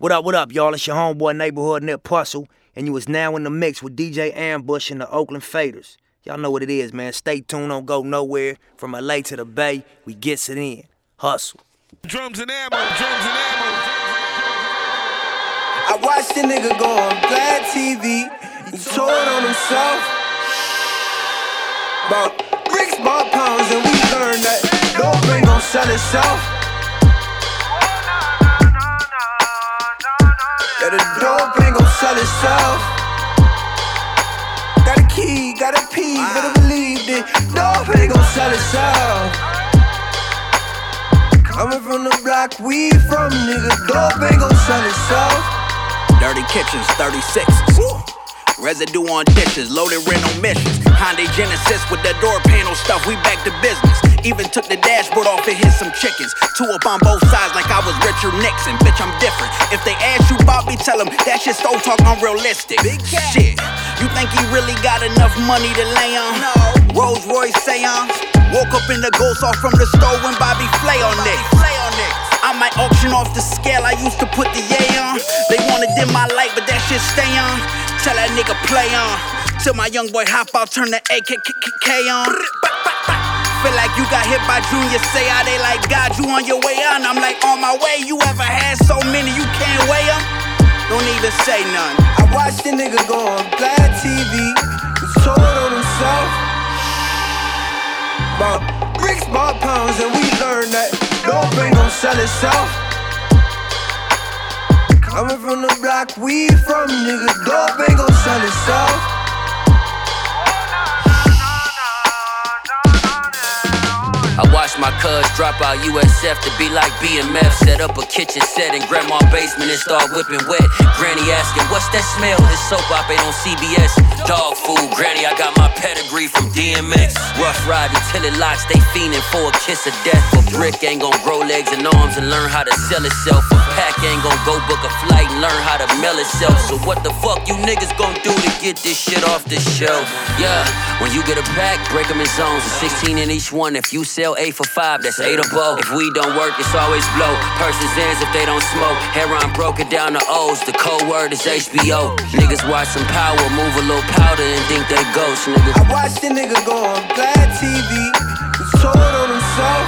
What up, what up, y'all? It's your homeboy neighborhood Nip Puzzle, and you is now in the mix with DJ Ambush and the Oakland Faders. Y'all know what it is, man. Stay tuned, don't go nowhere. From LA to the Bay, we gets it in. Hustle. Drums and ammo, drums and ammo. I watched the nigga go on Vlad TV. He told on himself. About bricks, bought pounds, and we learned that dope ain't gon' sell itself. The dope ain't gon' sell itself. Got a key, got a P, better believe it. Dope ain't gon' sell itself. Coming from the block we from, nigga. Dope ain't gon' sell itself. Dirty kitchens, 36. Residue on dishes, loaded rental missions. Hyundai Genesis with the door panel stuff, we back to business. Even took the dashboard off and hit some chickens. Two up on both sides like I was Richard Nixon. Bitch, I'm different. If they ask you about me, tell them that shit stole talk unrealistic. Big shit. You think he really got enough money to lay on? No. Rolls Royce seance. Woke up in the ghost off from the store when Bobby Flay on it. Flay on it. I might auction off the scale I used to put the yay on. They wanna dim my light, but that shit stay on. Tell that nigga play on. Till my young boy hop out, turn the AKK on. Feel like you got hit by Junior, say how they like God, you on your way on. I'm like on my way, you ever had so many you can't weigh them? Don't even say none. I watched the nigga go on Vlad TV. Told on himself. About bricks, bought pounds, and we learned that dope ain't gon' sell itself. Coming from the block we from, nigga. Dope ain't gon' sell itself. My cuz drop out USF to be like BMF. Set up a kitchen set in grandma's basement and start whipping wet. Granny asking, what's that smell? This soap opera on CBS. Dog food, Granny, I got my pedigree from DMX. Rough ride until it locks, they fiending for a kiss of death. A brick ain't gon' grow legs and arms and learn how to sell itself. A pack ain't gon' go book a flight and learn how to mail itself. So what the fuck you niggas gon' do to get this shit off the shelf? Yeah, when you get a pack, break them in zones. It's 16 in each one. If you sell eight for five, that's eight above. If we don't work, it's always blow. Persons ends if they don't smoke. Heron broke it down to O's. The code word is HBO. Niggas watch some power, move a little powder and think they ghosts, nigga. I watched the nigga go on Vlad TV. He told on himself.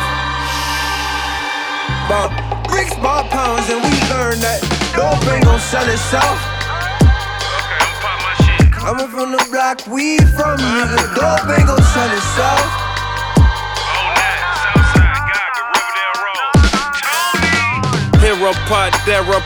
About bricks, bought pounds, and we learned that dope ain't gon' sell itself. Coming from the block we from, nigga. Dope ain't gon' sell itself. A pot,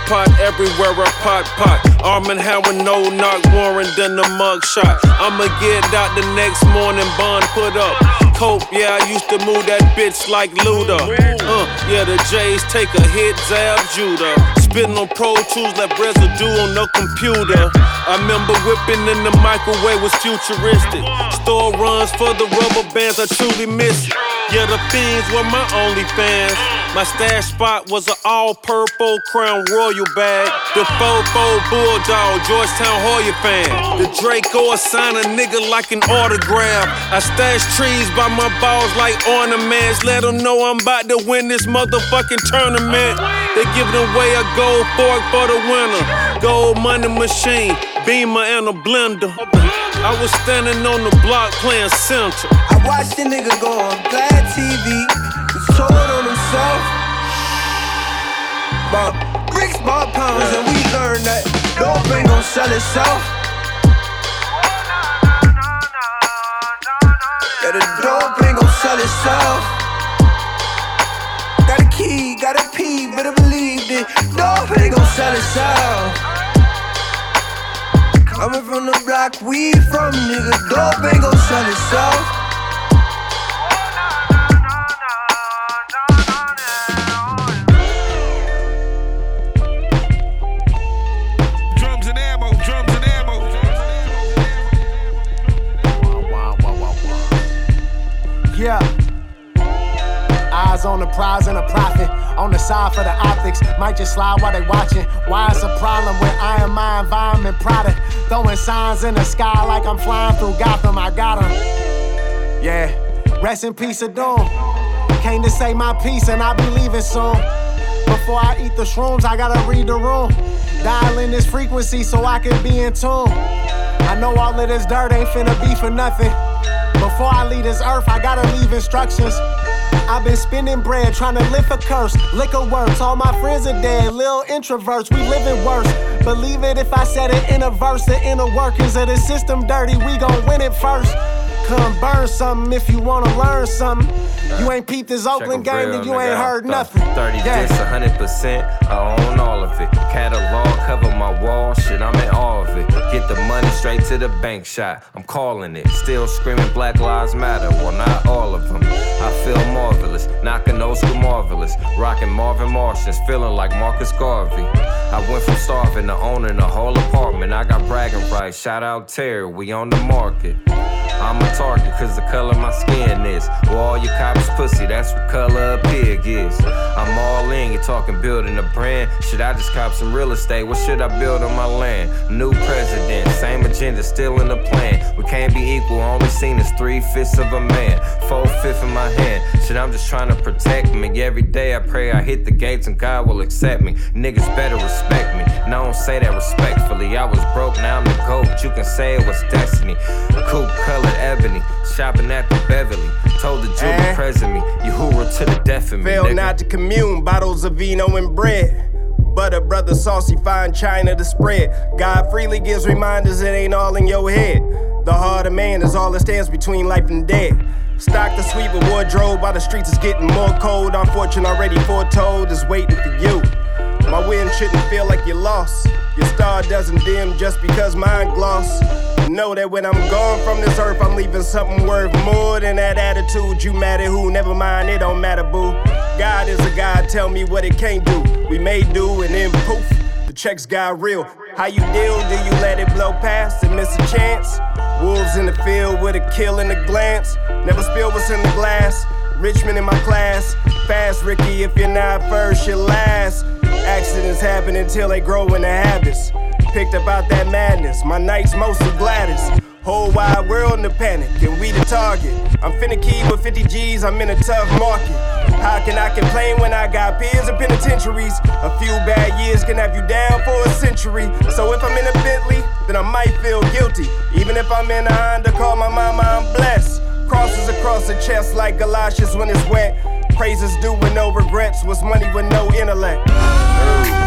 pot, everywhere a pot pot. Arm and Hammer, no knock, Warren, then the mug shot. I'ma get out the next morning, bond put up. Cope, yeah, I used to move that bitch like Luda. Uh, yeah, the J's take a hit, Zab Judah. Spitting on Pro Tools, left residue on the computer. I remember whipping in the microwave was futuristic. Store runs for the rubber bands, I truly miss it. Yeah, the fiends were my only fans. My stash spot was an all purple crown royal bag. The Fofo Bulldog, Georgetown Hoya fan. The Draco assign a nigga like an autograph. I stash trees by my balls like ornaments. Let them know I'm about to win this motherfucking tournament. They giving away a gold fork for the winner. Gold money machine, beamer and a blender. I was standing on the block playing center. I watched the nigga go on Vlad TV. He himself. About bricks, bought pounds, and we learned that dope ain't gon' sell itself. Yeah, the dope ain't gon' sell itself. Got a key, got a P, better believe it. Dope ain't gon' sell itself. Coming from the block we from, nigga. Dope ain't gon' sell itself. On the prize and a profit. On the side for the optics. Might just slide while they watching. Why it's a problem when I am my environment product? Throwing signs in the sky like I'm flying through Gotham. I got 'em. Yeah. Rest in peace, doom. Came to say my piece and I be leaving soon. Before I eat the shrooms, I gotta read the room. Dial in this frequency so I can be in tune. I know all of this dirt ain't finna be for nothing. Before I leave this earth, I gotta leave instructions. I've been spending bread, trying to lift a curse. Liquor works, all my friends are dead. Little introverts, we living worse. Believe it if I said it in a verse. The inner workings of the system dirty, we gon' win it first. Come burn something if you wanna learn something. You ain't peeped this Oakland game, then you ain't heard nothing. 30 yeah. 100%, I own all of it. Catalog cover my wall, shit, I'm in all of it. Get the money straight to the bank shot, I'm calling it. Still screaming Black Lives Matter, well, not old school marvelous. Rocking Marvin Martians, feeling like Marcus Garvey. I went from starving to owning a whole apartment. I got bragging rights, shout out Terry, we on the market. I'm a target cause the color my skin is. Well, all your cops pussy, that's what color a pig is. I'm all in, you talking building a brand. Should I just cop some real estate? What should I build on my land? New president, same agenda, still in the plan. We can't be equal, only seen as three fifths of a man. Four fifths in my hand. Shit, I'm just trying to protect me. Every day I pray I hit the gates and God will accept me. Niggas better respect me. And I don't say that respectfully. I was broke, now I'm the GOAT. You can say it was destiny. Coupe colored ebony, shopping at the Beverly. Told the jeweler eh? present me, you hoover to the death of me. Fail nigga. not to commune, bottles of vino and bread. Butter, brother, saucy, fine china to spread. God freely gives reminders, it ain't all in your head. The heart of man is all that stands between life and death. Stock the sweep of wardrobe while the streets is getting more cold. Our fortune already foretold is waiting for you. My wind shouldn't feel like you lost. Your star doesn't dim just because mine gloss. Know that when I'm gone from this earth, I'm leaving something worth more than that attitude. You mad at who? Never mind, it don't matter, boo. God is a God, tell me what it can't do. We may do, and then poof, the checks got real. How you deal? Do you let it blow past and miss a chance? Wolves in the field with a kill in the glance. Never spill what's in the glass. Richmond in my class. Fast, Ricky, if you're not first, you're last. Accidents happen until they grow into habits. Picked about that madness, my nights mostly Gladys. Whole wide world in the panic, and we the target. I'm finna key with 50 G's, I'm in a tough market. How can I complain when I got peers in penitentiaries? A few bad years can have you down for a century. So if I'm in a Bentley, then I might feel guilty. Even if I'm in a Honda, call my mama, I'm blessed. Crosses across the chest like galoshes when it's wet. Praises due with no regrets was money with no intellect. economy.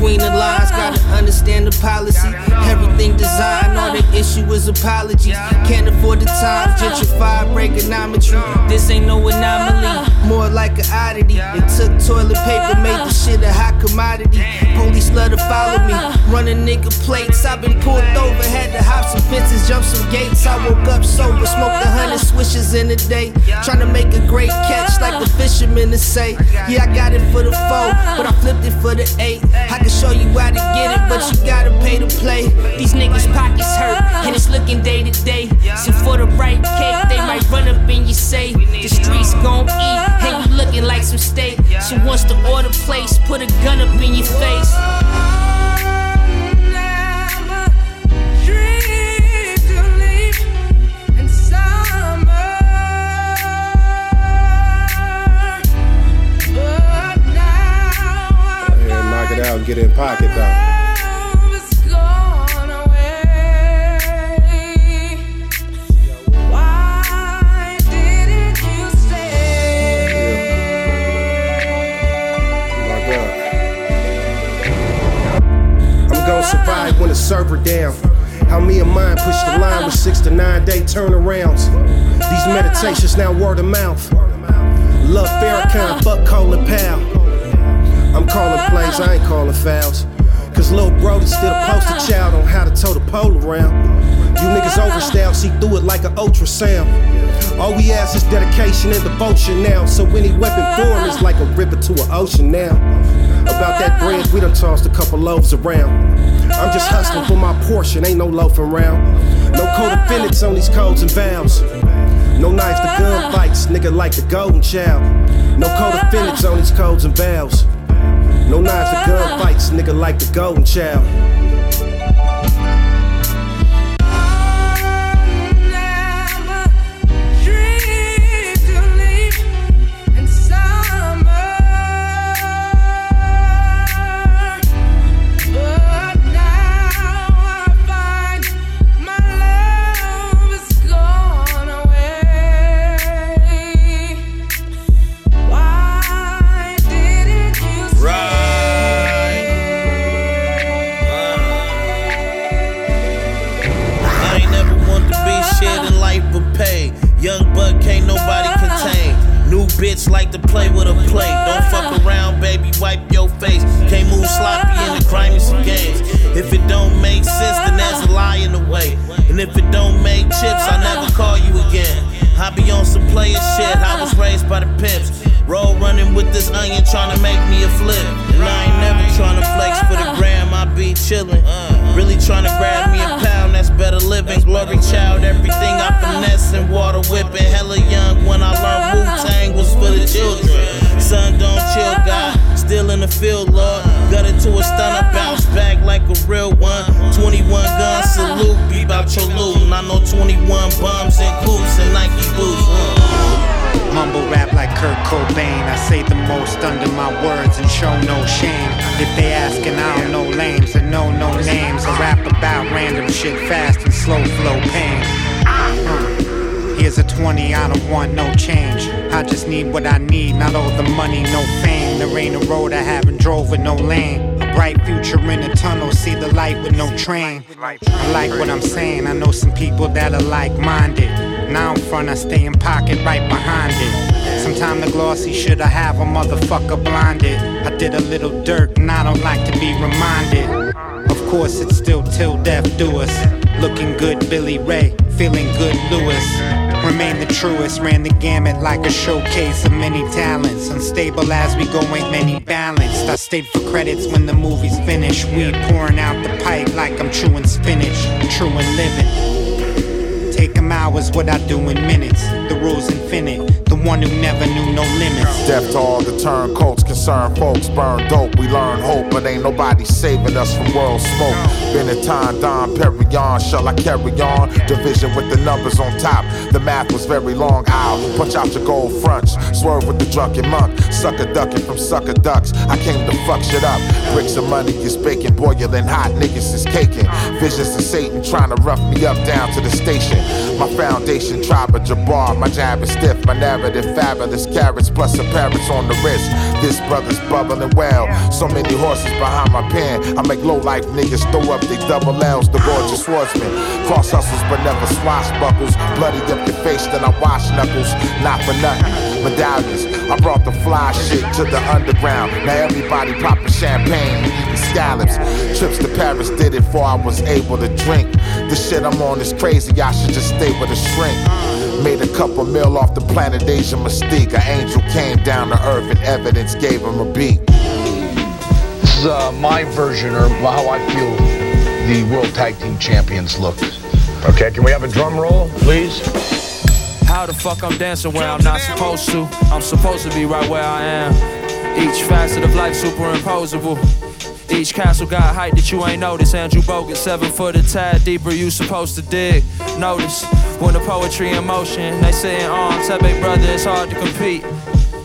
Between the lines, gotta understand the policy. Everything designed, all the issue is apologies. Can't afford the time, gentrified, Reaganomics. This ain't no anomaly, more like an oddity. They took toilet paper, made the shit a hot commodity. Police love to follow me, running nigga plates. I've been pulled over, had to hop some fences, jump some gates. I woke up sober, smoked a hundred swishes in a day. Trying to make a great catch, like the fishermen to say. Yeah, I got it for the four, but I flipped it for the eight. I can show you how to get it, but you gotta pay to play. These niggas' pockets hurt, and it's looking day to day. So for the right cake, they might run up in your say. The streets gon' eat, and you looking like some steak. So once the order placed, put a gun up in your face. out get in pocket though. Server down. How me and mine push the line with six to nine day turnarounds. These meditations now word of mouth. Love Farrakhan, fuck Colin Powell. I'm calling plays, I ain't calling fouls. Cause Lil Brody still a poster child on how to tow the pole around. You niggas overstyle, see through it like an ultrasound. All we ask is dedication and devotion now. So any weapon form is like a river to an ocean now. About that bread, we done tossed a couple loaves around. I'm just hustling for my portion, ain't no loafing around. No co-defendants on these codes and vows. No knives to gun fights, nigga like the golden child. No co-defendants on these codes and vows. No knives to gun fights, nigga like the golden child. Trying to make me a flip. And I ain't never trying to flex for the gram, I be chillin'. Really trying to grab me a pound, that's better living. Glory child, everything I finesse and water whipping. Hella young when I learned Wu Tang was for the children. Son, don't chill, God. Still in the field, Lord. It to a stunner, bounce back like a real one. 21 gun salute, be about your loot. And I know 21 bums and coops and Nike boots. Mumble rap Kurt Cobain. I say the most under my words and show no shame. If they askin', I don't know names and know no names. I rap about random shit fast and slow flow pain. Uh, here's a 20, I don't want no change. I just need what I need, not all the money, no fame. There ain't a road I haven't drove with no lane. A bright future in a tunnel, see the light with no train. I like what I'm saying, I know some people that are like minded. Now in front, I stay in pocket right behind it. Sometime the glossy should I have a motherfucker blinded. I did a little dirt and I don't like to be reminded. Of course, it's still till death do us. Looking good, Billy Ray. Feeling good, Louis. Remain the truest, ran the gamut like a showcase of many talents. Unstable as we go, ain't many balanced. I stayed for credits when the movie's finished. Weed pouring out the pipe like I'm chewing spinach. True and living. Take them hours, what I do in minutes. The rule's infinite. One who never knew no limits. Death to all the turncoats, concerned folks burn dope. We learn hope, but ain't nobody saving us from world smoke. Been a time, Dom Perignon. Shall I carry on? Division with the numbers on top. The math was very long. I'll punch out your gold fronts. Swerve with the drunken monk. Sucker ducking from sucker ducks. I came to fuck shit up. Bricks of money is baking, boiling hot. Niggas is caking. Visions of Satan trying to rough me up down to the station. My foundation, tribe of Jabbar. My jab is stiff, my narrative fabulous. Carrots plus some parrots on the wrist. This brother's bubbling well. So many horses behind my pen. I make low life niggas throw up they double L's. The gorgeous swordsman. Cross hustles, but never swashbuckles. Bloody up your face, then I wash knuckles. Not for nothing. Medallions. I brought the fly shit to the underground. Now everybody popping champagne, eating scallops. Trips to Paris did it before I was able to drink. The shit I'm on is crazy, I should just stay with a shrink. Made a couple mil off the planet Asia Mystique. An angel came down to earth and evidence gave him a beat. This is uh, my version, or how I feel the World Tag Team Champions look. Okay, can we have a drum roll, please? How the fuck I'm dancing where I'm not supposed to? I'm supposed to be right where I am. Each facet of life superimposable. Each castle got height that you ain't noticed. Andrew Bogut, seven foot a tad deeper, you supposed to dig. Notice when the poetry in motion, they in arms, tell big brother it's hard to compete.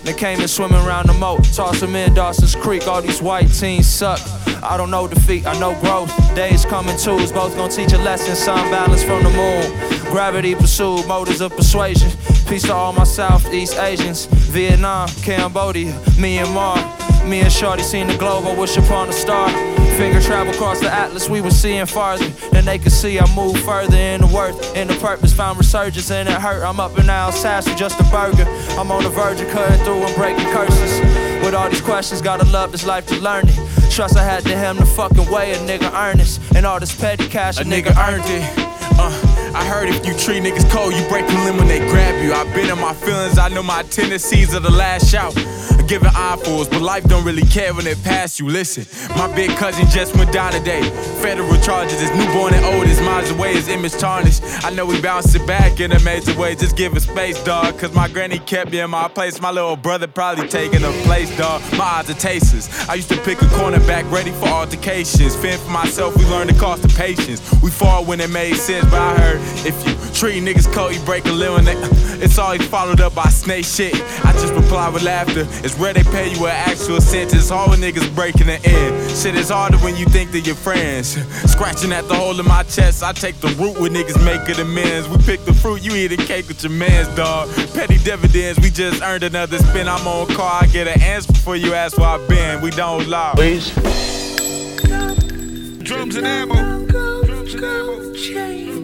They came in swimming around the moat, toss them in Dawson's Creek. All these white teams suck. I don't know defeat, I know growth. Days coming twos, both gonna teach a lesson. Sun balance from the moon. Gravity pursued, motives of persuasion. Peace to all my Southeast Asians. Vietnam, Cambodia, Myanmar. Me and Shorty seen the globe, I wish upon a star. Finger travel across the atlas, we were seeing farther than they could see. I moved further in the worth, in the purpose, found resurgence, and it hurt. I'm up in Alsace with just a burger. I'm on the verge of cutting through and breaking curses. With all these questions, gotta love this life to learn it. Trust I had to him the fucking way a nigga earnest. And all this petty cash, a, nigga, earned it. Uh, I heard if you treat niggas cold, you break them limb when they grab you. I've been in my feelings, I know my tendencies are the last shout giving eyefuls, but life don't really care when it pass you. Listen, my big cousin just went down today. Federal charges, his newborn and old, oldest, miles away, his image tarnished. I know we bouncing back in a major way, just give it space, dog. Cause my granny kept me in my place, my little brother probably taking a place, dog. My eyes are tasters. I used to pick a cornerback ready for altercations. Fend for myself, we learned the cost of patience. We fought when it made sense, but I heard if you treat niggas cold, you break a limb. It's always followed up by snake shit. I just reply with laughter. It's where they pay you an actual sentence. All the niggas breaking the end. Shit is harder when you think that you're friends. Scratching at the hole in my chest, I take the root where niggas make it amends. We pick the fruit, you eat a cake with your mans, dog. Petty dividends, we just earned another spin. I'm on car, I get an answer before you ask where I've been. We don't lie. Please. Drums and ammo. Drums and ammo.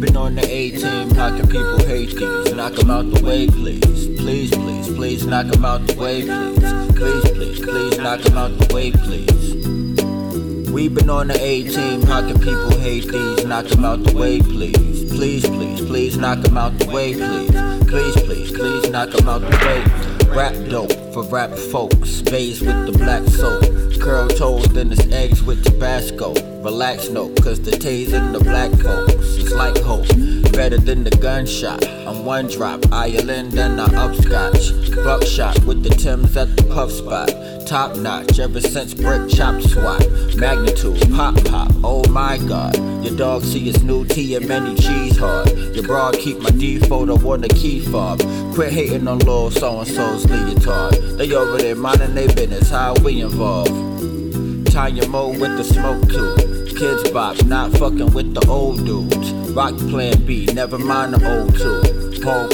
Been on the A team, knocking people hate these. Knock them out the way, please. Please, please, please, knock them out the way, please. Please, please, please, knock them out the way, please. We been on the A team, knocking people hate these. Knock them out the way, please. Please, please, please, knock them out the way, please. Please, please, please, knock them out the way. Rap dope for rap folks. Bays with the black soap. Curl toes, then it's eggs with Tabasco. Relax, no, cause the taser in the black folks is like hope. Better than the gunshot. I'm one drop, Ireland and I upscotch. Buckshot with the Tims at the puff spot. Top notch, ever since brick chop swat. Magnitude, pop pop, oh my god. Your dog see his new tea and many cheese hard. Your broad keep my D photo on the key fob. Quit hating on little so and so's leotard. They over there minding they business, how we involved. Tie your Mo with the smoke too. Kids bop, not fucking with the old dudes. Rock plan B, never mind the old two.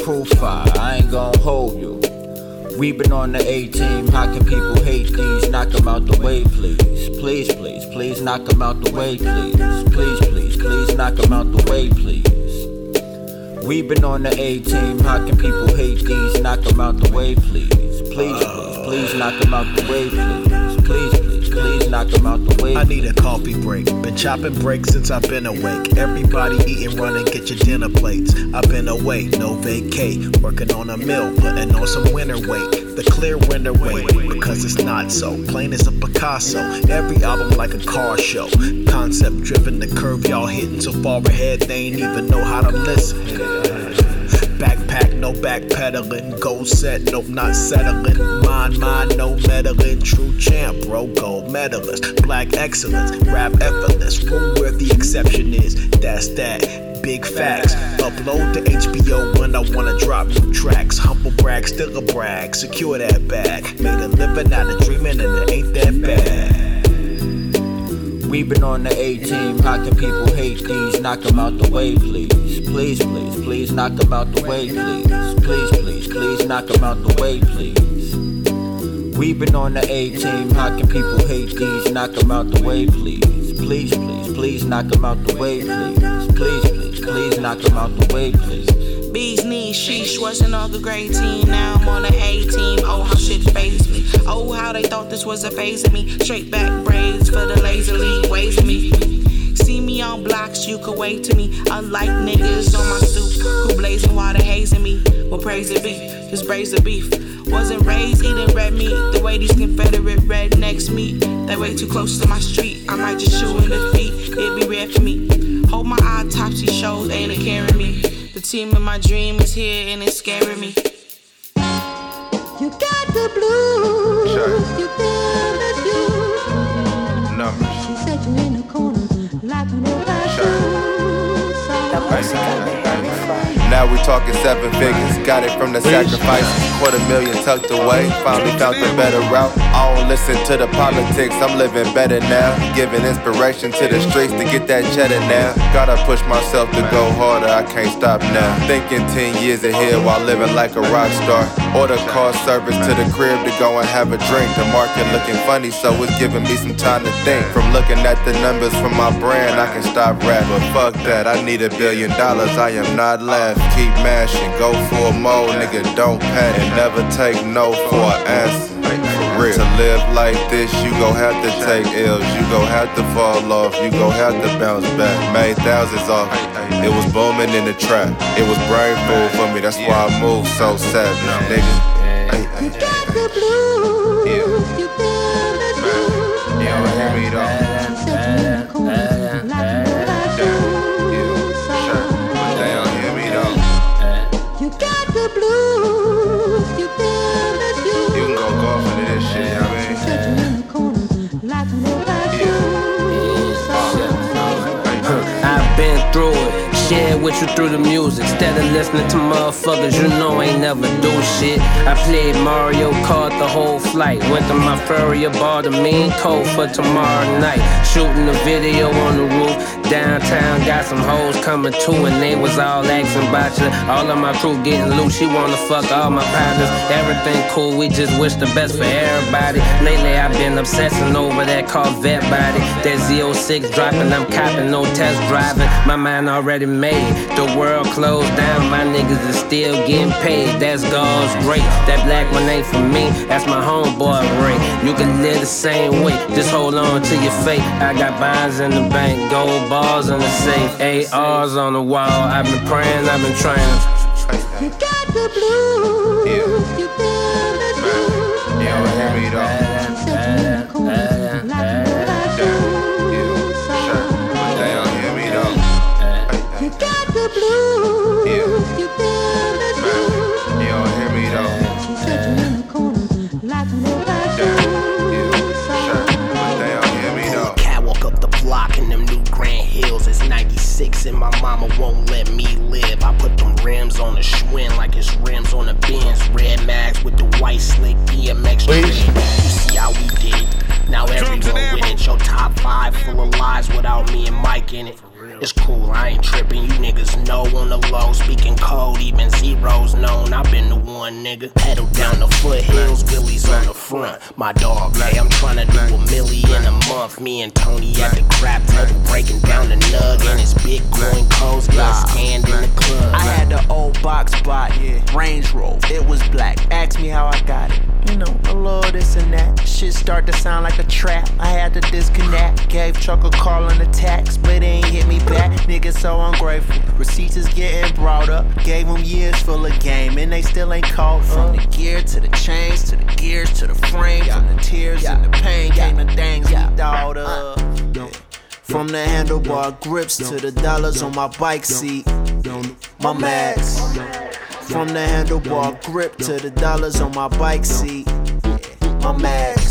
Crew fire, I ain't gon' hold you. We been on the A team, how can people hate these? Knock them out the way, please. Please, please, please, knock them out the way, please. Please, please, please, knock them out the way, please. We been on the A team, how can people hate these? Knock them out the way, please. Please, please, please, knock them out the way. Please, knock them out the way. I need a coffee break. Been chopping breaks since I've been awake. Everybody eating, running, get your dinner plates. I've been away, no vacate. Working on a mill, putting on some winter weight. The clear winter weight, because it's not so. Plain as a Picasso. Every album like a car show. Concept driven, the curve y'all hitting so far ahead, they ain't even know how to listen. No backpedaling. Gold set, nope, not settling. Mind, mind, no meddling. True champ, bro, gold medalist. Black excellence, rap effortless. Room where the exception is. That's that. Big facts. Upload to HBO when I wanna drop new tracks. Humble brag, still a brag. Secure that bag. Made a living out of dreaming and it ain't that bad. We been on the A team, how can people hate these? Knock them out the way, please. Please, please, please, knock them out the way, please. Please, please, please, knock them out the way, please. We been on the A team, how can people hate these? Knock them out the way, please. Please, please, please, knock them out the way, please. Please, please, please, knock them out the way, please. Bees knees, sheesh, wasn't all the great team. Now I'm on the A team. Oh, how shit phased me. Oh, how they thought this was a phase of me. Straight back braids for the lazily ways of me. See on blocks, you could wait to me. Unlike niggas on my stoop who blazing while they hazing me. Well, praise the beef, just braise the beef. Wasn't raised eating red meat the way these Confederate rednecks meet. They way too close to my street. I might just shoot in the feet. It'd be rare for me. Hold my autopsy shows, ain't it carrying me? The team in my dream is here and it's scaring me. You got the blues. Sure. Now we talking seven figures. Got it from the sacrifice. Quarter million tucked away. Finally found the better route. I don't listen to the politics. I'm living better now. Giving inspiration to the streets to get that cheddar now. Gotta push myself to go harder. I can't stop now. Thinking 10 years ahead while living like a rock star. Order car service to the crib to go and have a drink. The market looking funny, so it's giving me some time to think. From looking at the numbers from my brand, I can stop rap. But fuck that, I need a billion dollars. I am not left. Keep mashing, go for a more, nigga. Don't panic. Never take no for an answer. To live like this, you gon' have to take ills. You gon' have to fall off, you gon' have to bounce back. Made thousands off. It was booming in the trap. It was brain food for me, that's why I move so savage, nigga. You got shit. With you through the music. Instead of listening to motherfuckers you know I ain't never do shit. I played Mario Kart the whole flight. Went to my furrier, bought a mean coat for tomorrow night. Shooting a video on the roof. Downtown, got some hoes coming too, and they was all asking about you. All of my crew getting loose. She wanna fuck all my partners. Everything cool, we just wish the best for everybody. Lately, I've been obsessing over that Corvette body. That Z06 dropping, I'm copping, no test driving. My mind already made. The world closed down, my niggas is still getting paid. That's God's great. That black one ain't for me, that's my homeboy Ray. You can live the same way, just hold on to your faith. I got bonds in the bank, gold bars in the safe, ARs on the wall. I've been praying, I've been trying. You got the blues. And my mama won't let me live. I put them rims on the Schwinn like it's rims on the Benz. Red mags with the white slick DMX trim. You see how we did it. Now everyone with it. Your top five full of lies without me and Mike in it. It's cool, I ain't tripping. You niggas know on the low. Speaking code, even zeros known. i been the one nigga. Pedal down the foothills, Billy's on the front. My dog, hey, I'm trying to do a million a month. Me and Tony at the crap table, breaking down the nug and his Bitcoin codes. Get scanned in the club. I had the old box bot, Range Rover, it was black. Ask me how I got it. You know, oh a little this and that. Shit start to sound like a trap. I had to disconnect. Gave Chuck a call on the tax, but it ain't hit me back. Niggas so ungrateful. Receipts is getting brought up. Gave them years full of game, and they still ain't caught. From the gear to the chains, to the gears to the frame. From the tears and the pain came the things we thought uh. of. From the handlebar grips to the dollars on my bike seat. My max. From the handlebar grip to the dollars on my bike seat. My max.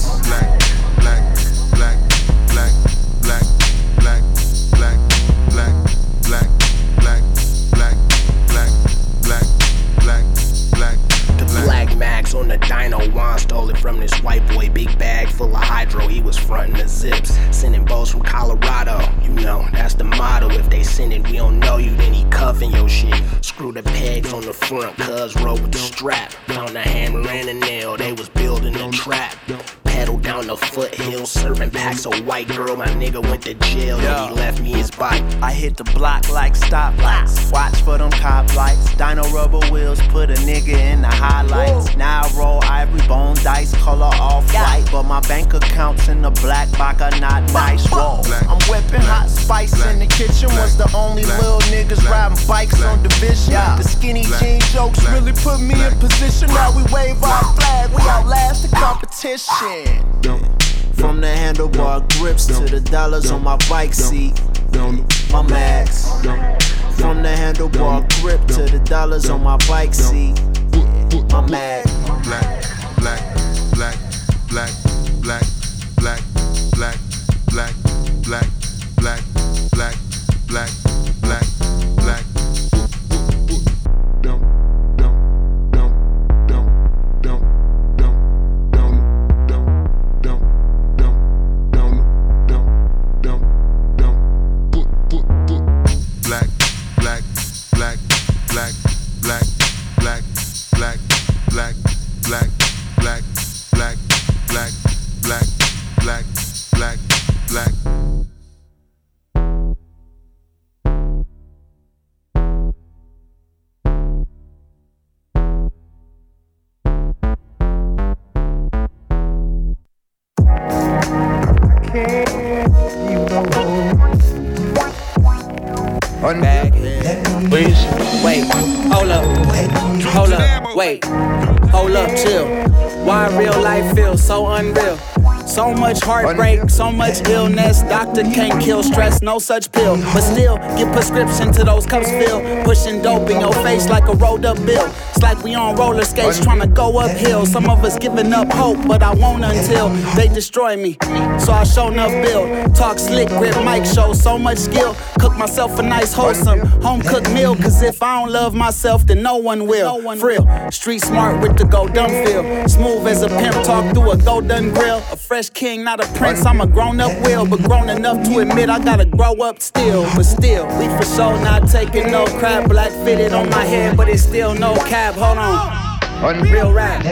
From this white boy. Big bag full of hydro, he was frontin' the zips. Sending boats from Colorado, you know, that's the motto. If they send it, we don't know you, then he cuffin' your shit. Screw the pegs on the front, cuz roll with the strap. Found a hammer and a nail, they was building a trap. Pedal down the foothill, serving packs of white girl. My nigga went to jail, then he left me his bike. I hit the block like stoplights. Watch for them cop lights. Dino rubber wheels put a nigga in the highlights. Now I roll ivory bone dice, color off white. But my bank accounts in the black box are not nice. Whoa. I'm whipping hot spice in the kitchen. Was the only little niggas riding bikes on division. The skinny jean jokes really put me in position. Now we wave our flag, we outlast the competition. From the handlebar grips to the dollars on my bike seat. My max. From the handlebar grip to the dollars on my bike seat. My max. Black, black, black, black, black, black, black, black, black, black, black, black, black, black, heartbreak, so much illness. Doctor can't kill stress, no such pill. But still, get prescription to those cups filled. Pushing dope in your face like a rolled up bill. It's like we on roller skates trying to go uphill. Some of us giving up hope, but I won't until they destroy me. So I show enough build. Talk slick, grip mic show, so much skill. Cook myself a nice, wholesome, home cooked meal. Cause if I don't love myself, then no one will. Frill, street smart with the go dumb feel. Smooth as a pimp, talk through a go done grill. A fresh king, not a prince. I'm a grown up will, but grown enough to admit I gotta grow up still. But still, we for sure not taking no crap. Black fitted on my head, but it's still no cap. Hold on. Real rap.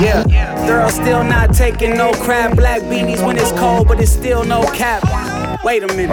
Yeah, girl still not taking no crap. Black beanies when it's cold, but it's still no cap. Wait a minute.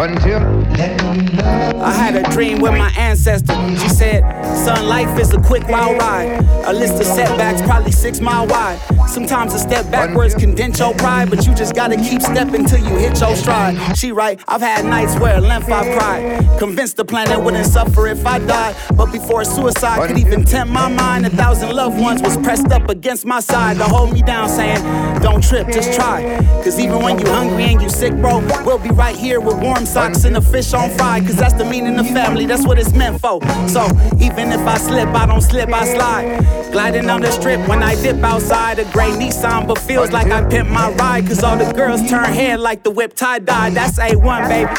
I had a dream with my ancestor. She said, Son, life is a quick, wild ride. A list of setbacks, probably six mile wide. Sometimes a step backwards can dent your pride, but you just gotta keep stepping till you hit your stride. She right, I've had nights where at length I've cried. Convinced the planet wouldn't suffer if I died. But before suicide could even tempt my mind, a thousand loved ones was pressed up against my side to hold me down, saying, Don't trip, just try. Cause even when you hungry and you sick, bro, we'll be right here with warm socks and a fish on fry. Cause that's the meaning of family, that's what it's meant for. So even if I slip, I don't slip, I slide. Gliding on the strip when I dip outside a gray Nissan, but feels like I pimp my ride. Cause all the girls turn head like the whip tie dye. That's A1, baby.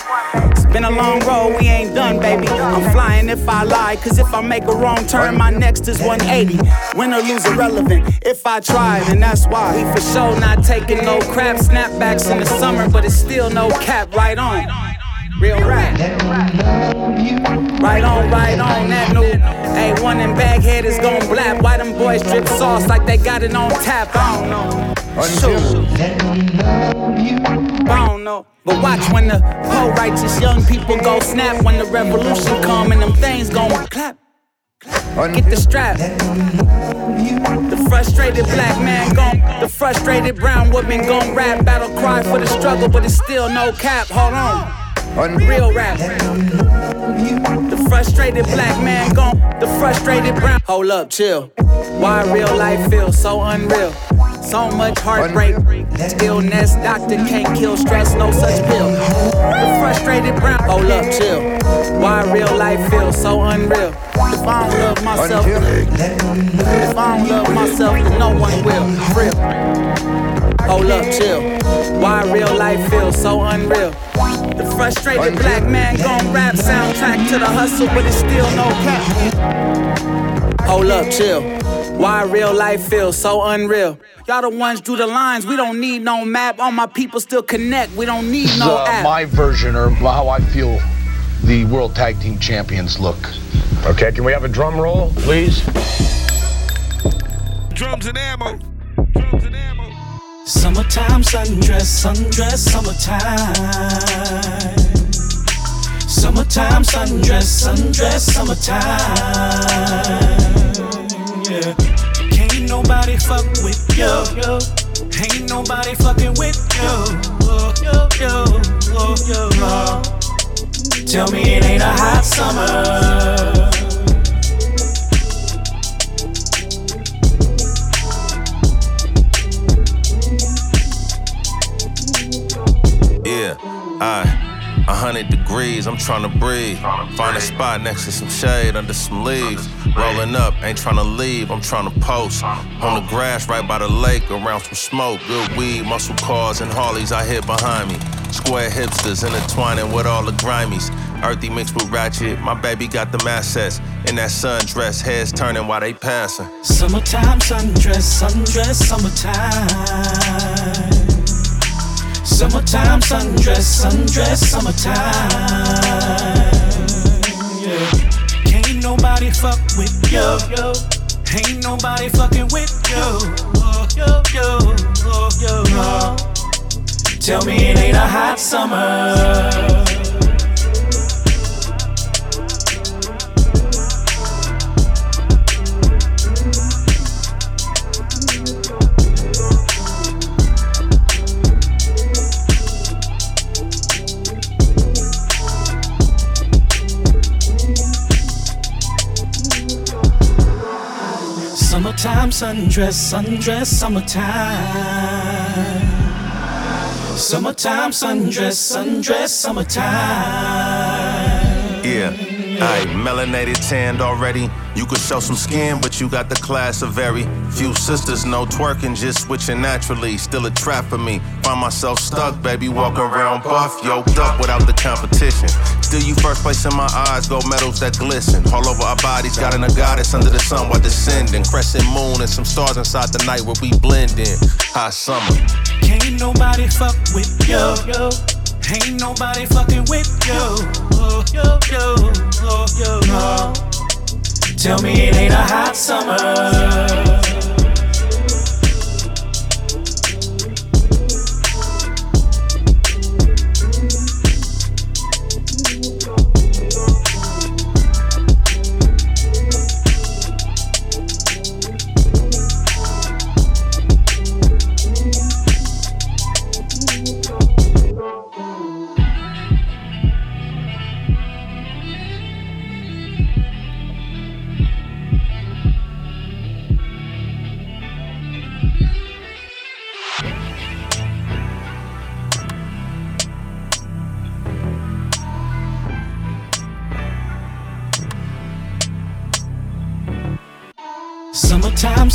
It's been a long road, we ain't done, baby. I'm flying if I lie, cause if I make a wrong turn, my next is 180. Win or lose irrelevant if I tried, and that's why we for sure not taking no crap. Snapbacks in the summer, but it's still no cap, right on. Real rap. Right on, right on, that new A1 and Baghead is gon' blap. Why them boys drip sauce like they got it on tap? I don't know. Shoot. I don't know. But watch when the poor righteous young people go snap. When the revolution come and them things gon' clap. Get the strap. The frustrated black man gone. the frustrated brown woman gone rap. Battle cry for the struggle, but it's still no cap. Hold on. Real rap. The frustrated black man gone. the frustrated brown. Hold up, chill. Why real life feels so unreal? So much heartbreak, stillness. Doctor can't kill stress, no such pill. The frustrated brown. Oh, Hold up, chill. Why real life feels so unreal? If I don't love myself, if I don't love myself, then no one will. Real. Oh, Hold up, chill. Why real life feels so unreal? The frustrated black man gon' rap soundtrack to the hustle, but it's still no cap. Oh, Hold up, chill. Why real life feels so unreal? Y'all the ones drew the lines. We don't need no map. All my people still connect. We don't need no uh, app. my version or how I feel the World Tag Team Champions look. Okay, can we have a drum roll, please? Drums and ammo. Drums and ammo. Summertime sundress, sundress, summertime. Summertime sundress, sundress, summertime. Yeah. Can't nobody fuck with you. Ain't nobody fucking with you. Yo, yo, yo. Tell me it ain't a hot summer. Yeah, I, a hundred degrees, I'm trying to breathe. Find a spot next to some shade under some leaves. Rolling up, ain't tryna leave, I'm tryna post. On the grass right by the lake, around some smoke. Good weed, muscle cars, and Harleys I hit behind me. Square hipsters intertwining with all the grimies. Earthy mixed with ratchet, my baby got them assets. In that sundress, heads turning while they passing. Summertime sundress, sundress, summertime. Summertime sundress, sundress, summertime. Nobody fuck with you. Ain't nobody fucking with you. Yo, yo, yo. Tell me it ain't a hot summer. Summertime, sundress, sundress, summertime. Summertime, sundress, sundress, summertime. Yeah. Aye, melanated, tanned already. You could show some skin, but you got the class of very few sisters. No twerking, just switching naturally. Still a trap for me. Find myself stuck, baby, walking around buff, yoked up without the competition. Still, you first place in my eyes, gold medals that glisten. All over our bodies, got in a goddess under the sun while descending. Crescent moon and some stars inside the night where we blend in. Hot summer. Can't nobody fuck with you. Ain't nobody fucking with you. Tell me it ain't a hot summer.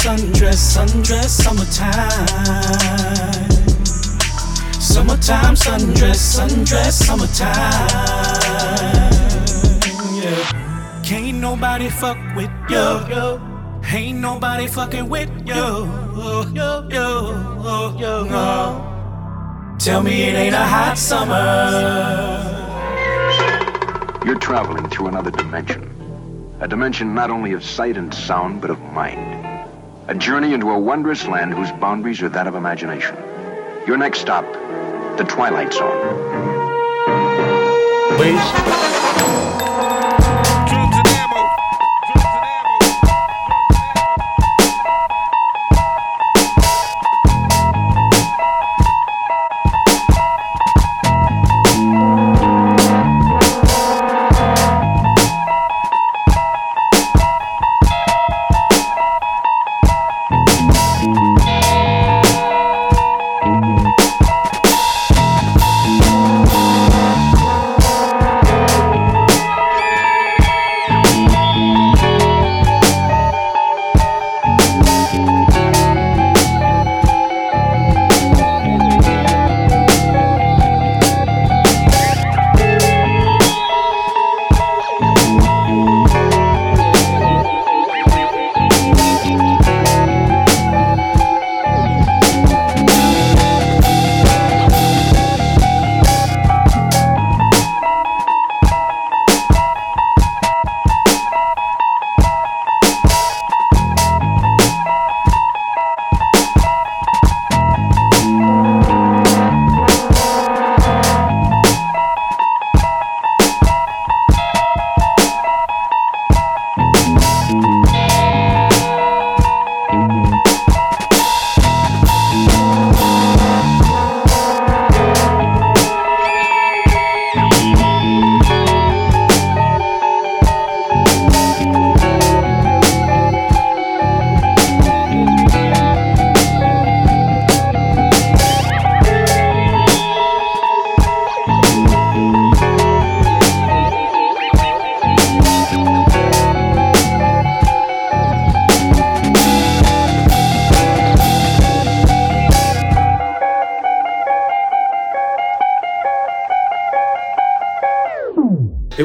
Sundress, sundress, summertime. Summertime, sundress, sundress, summertime. Yeah. Can't nobody fuck with you. Ain't nobody fucking with you. Yo, yo, yo, yo. Tell me it ain't a hot summer. You're traveling through another dimension. A dimension not only of sight and sound, but of mind. A journey into a wondrous land whose boundaries are that of imagination. Your next stop, the Twilight Zone. Please.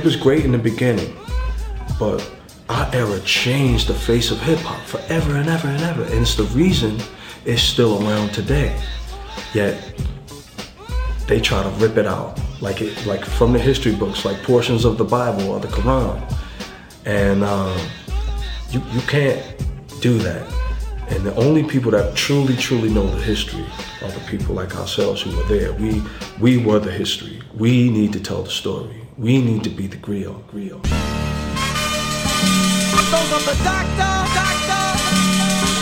It was great in the beginning, but our era changed the face of hip hop forever and ever and ever. And it's the reason it's still around today. Yet they try to rip it out like it like from the history books, like portions of the Bible or the Quran. And um, you you can't do that. And the only people that truly, truly know the history are the people like ourselves who were there. We we were the history. We need to tell the story. We need to be the griot. Griot.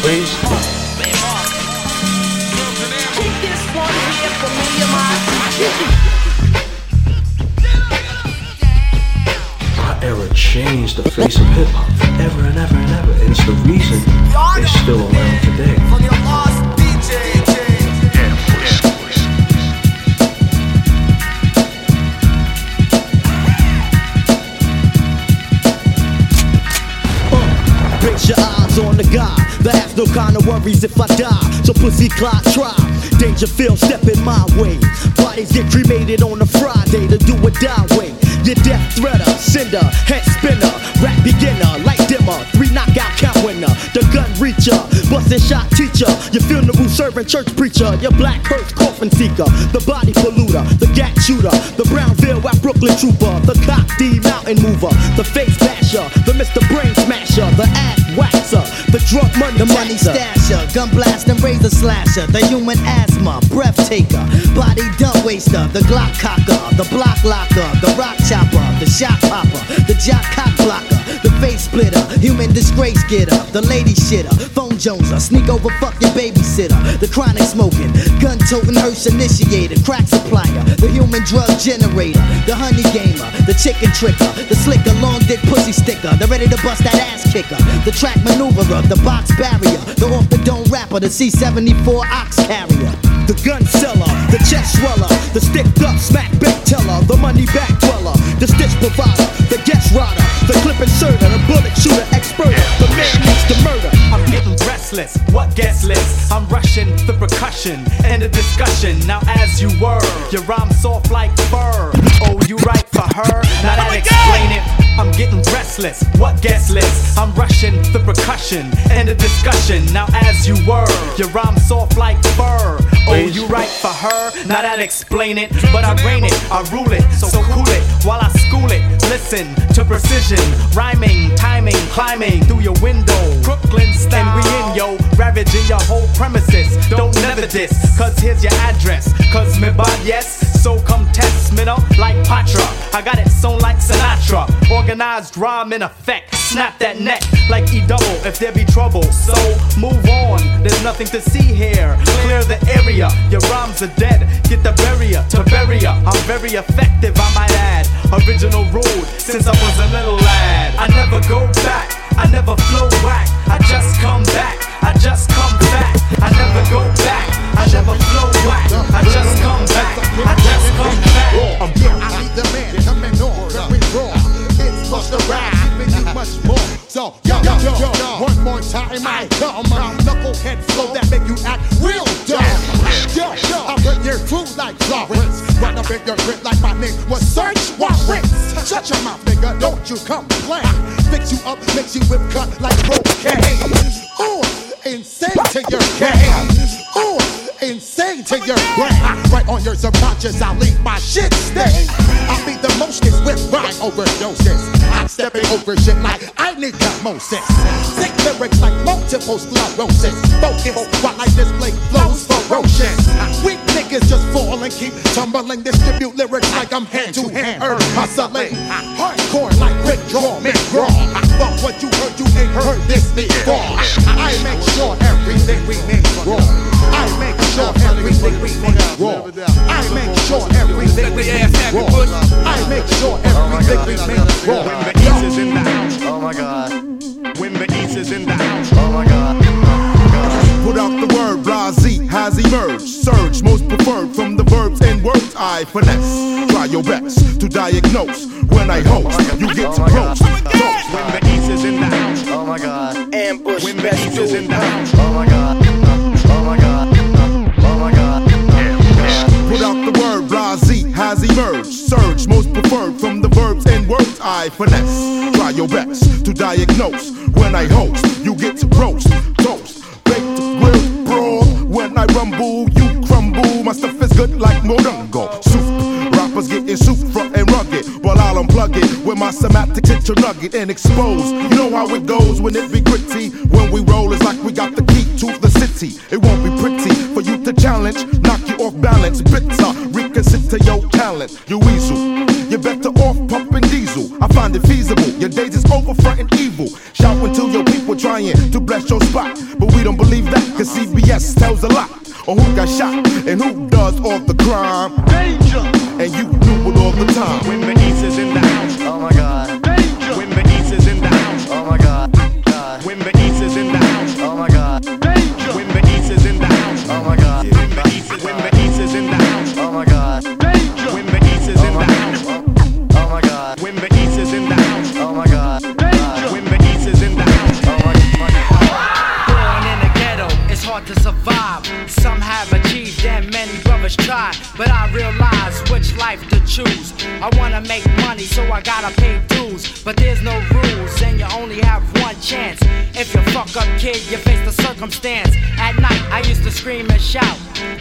Please. Our era changed changed the face of hip hop forever and ever and ever. And it's the reason it's still around today. On the guy that has no kind of worries if I die. So pussy clock try. Dangerfield stepping my way. Bodies get cremated on a Friday to do a die way. Your death threader, sender, head spinner, rap beginner, light dimmer, three knockout count winner, the gun reacher, busting shot teacher, your funeral servant church preacher, your black hearse coffin seeker, the body polluter, the gat shooter, the Brownsville at Brooklyn trooper, the cop D mountain mover, the face basher, the Mr. Brain the drug money The money stasher, gun blast and razor slasher, the human asthma, breath taker, body dump waster, the Glock cocker, the block locker, the rock chopper, the shot popper, the jock cock blocker, the face splitter, human disgrace getter, the lady shitter, phone joneser, sneak over fuck your babysitter, the chronic smoking, gun toting hearse initiator, crack supplier, the human drug generator, the honey gamer, the chicken tricker, the slicker, long dick pussy sticker, the ready to bust that ass kicker, the track maneuverer, the box barrier, the off the dome rapper, the C74 ox carrier. The gun seller, the chest sweller, the sticked up smack bait teller, the money back dweller, the stitch provider, the guest rider, the clip inserter, the bullet shooter expert, the man needs to murder. I'm getting restless. What gets less? I'm rushing the percussion and the discussion. Now, as you were, your rhyme soft like fur. Oh, you right for her? Now that explain it. I'm getting restless. What gets less? I'm rushing the percussion and the discussion. Now, as you were, your rhyme soft like fur. Oh, you right for her? Now that explain it. But I reign it, I rule it. So cool it while I school it. Listen to precision, rhyming, timing, climbing through your window. Brooklyn style. And we in yo, ravaging your whole premises. Don't never diss, cause here's your address. Cause me bad yes, so come test me no like Patra. I got it sewn like Sinatra. Organized rhyme in effect. Snap that neck like E double if there be trouble. So move on, there's nothing to see here. Clear the area, your rhymes are dead. Get the barrier to barrier. I'm very effective, I might add. Original rule since I was a little lad. I never go back, I never flow back. I just come back, I just come back. I never go back, shit like I need osmosis. Sick lyrics like multiple sclerosis. Focus while I display flows it out to semantic titcher nugget and expose. You know how it goes when it be gritty. When we roll, it's like we got the key to the city. It won't be pretty for you to challenge. Knock you off balance. Bitter. Reconsider your talent. You weasel. You're better off pumping diesel. I find it feasible. Your days is over fronting evil. Shouting to your people trying to bless your spot. But we don't believe that, cause CBS tells a lot. On who got shot and who does all the crime. Danger! And you knew it all the time. I wanna make money, so I gotta pay dues. But there's no rules, and you only have one chance. If you fuck up, kid, you face the circumstance. At night, I used to scream and shout.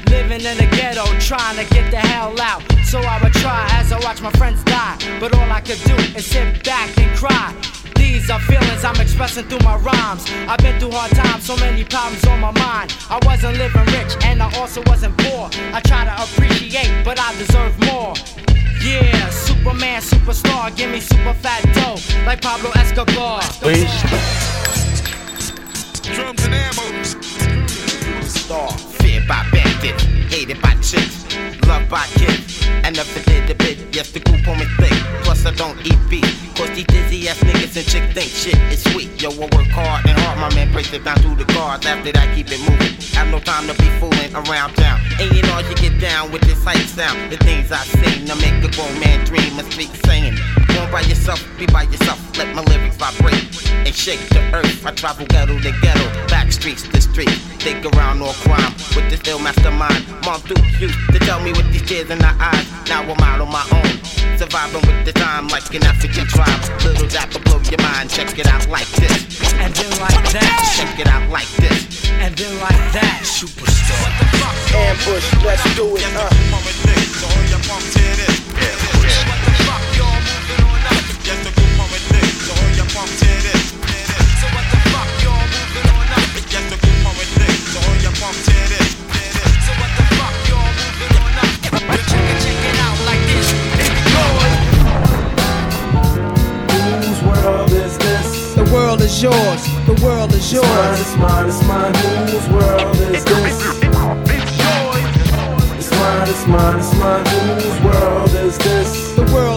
Living in the ghetto, trying to get the hell out. So I would try as I watch my friends die. But all I could do is sit back and cry. These are feelings I'm expressing through my rhymes. I've been through hard times, so many problems on my mind. I wasn't living rich, and I also wasn't poor. I try to appreciate, but I deserve more. Yeah, Superman, superstar, give me super fat dough, like Pablo Escobar. Please. Drums and ammo. Star. Feared by bandits, hated by chicks, loved by kids. And never did a bit, yes, the group on me thick. Plus, I don't eat beef. Cause these dizzy ass niggas and chick think shit is sweet. Yo, I work hard and hard, my man breaks it down through the cards. After that, keep it moving. Have no time to be fooling around town. And you know, you get down with this hype sound. The things I sing to make a grown man dream and speak singing. Born by yourself, be by yourself. Let my lyrics vibrate and shake the earth. I travel ghetto to ghetto, back streets to street. Dig around all crime with this ill mastermind. Mom Duke used to tell me with these tears in her eyes. Now I'm out on my own, surviving with the time like an African tribe. Little dapper blow your mind. Check it out like this, and then like that. Check it out like this, and then like that. Superstar. Ambush, let's do it. Uh. Whose world is this? The world is yours. The world is yours. It's mine, it's mine, it's mine. Whose world is this? It's mine, it's. Whose world is this? The world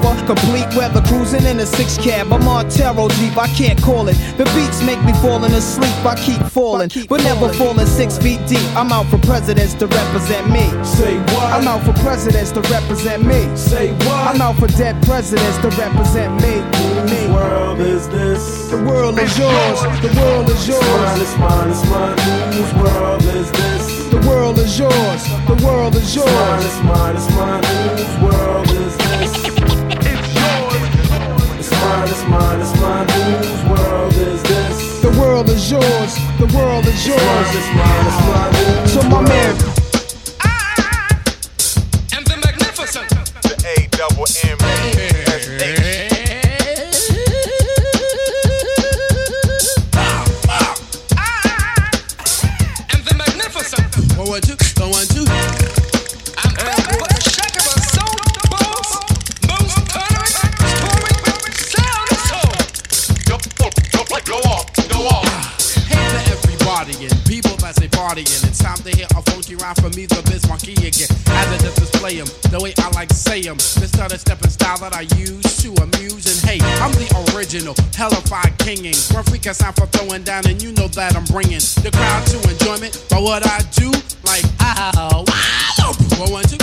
complete. Weather cruising in a six cab. I'm on Taro Jeep, I can't call it. The beats make me falling asleep. I keep falling, but never falling six feet deep. I'm out for presidents to represent me. Say what? I'm out for presidents to represent me. Say what? I'm out for dead presidents to represent me. Whose world is this? The world is yours. The world is yours. It's mine, it's mine, it's mine. Whose world is this? The world is yours. The world is yours. It's mine, it's mine, whose world is this? It's yours. It's mine, it's mine, it's mine, whose world is this? The world is yours. The world is yours. It's mine, it's mine, whose So my man. And the magnificent. The A double M One freak I sound for throwing down, and you know that I'm bringing the crowd to enjoyment by what I do. Like, ow, wow, two.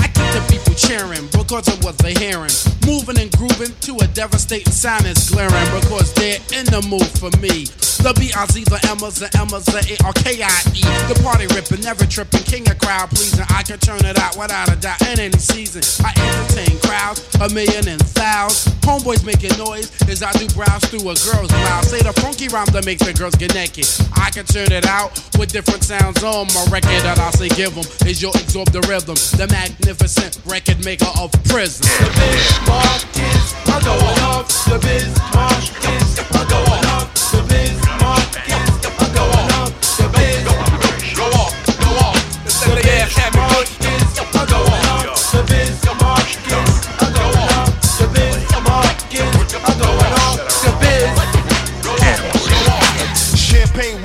I keep the people cheering because of what they're hearing. Moving and grooving to a devastating sound is glaring because in the mood for me. The B-I-Z, the Emmas, the Emmas, the A-R-K-I-E. The party ripping, never tripping, king of crowd pleasing. I can turn it out without a doubt in any season. I entertain crowds, a million and thousands. Homeboys making noise as I do browse through a girl's blouse. Say the funky rhyme that makes the girls get naked. I can turn it out with different sounds on my record that I say give them. Is your absorb the rhythm, the magnificent record maker of prison. The markets are going off. The biz markets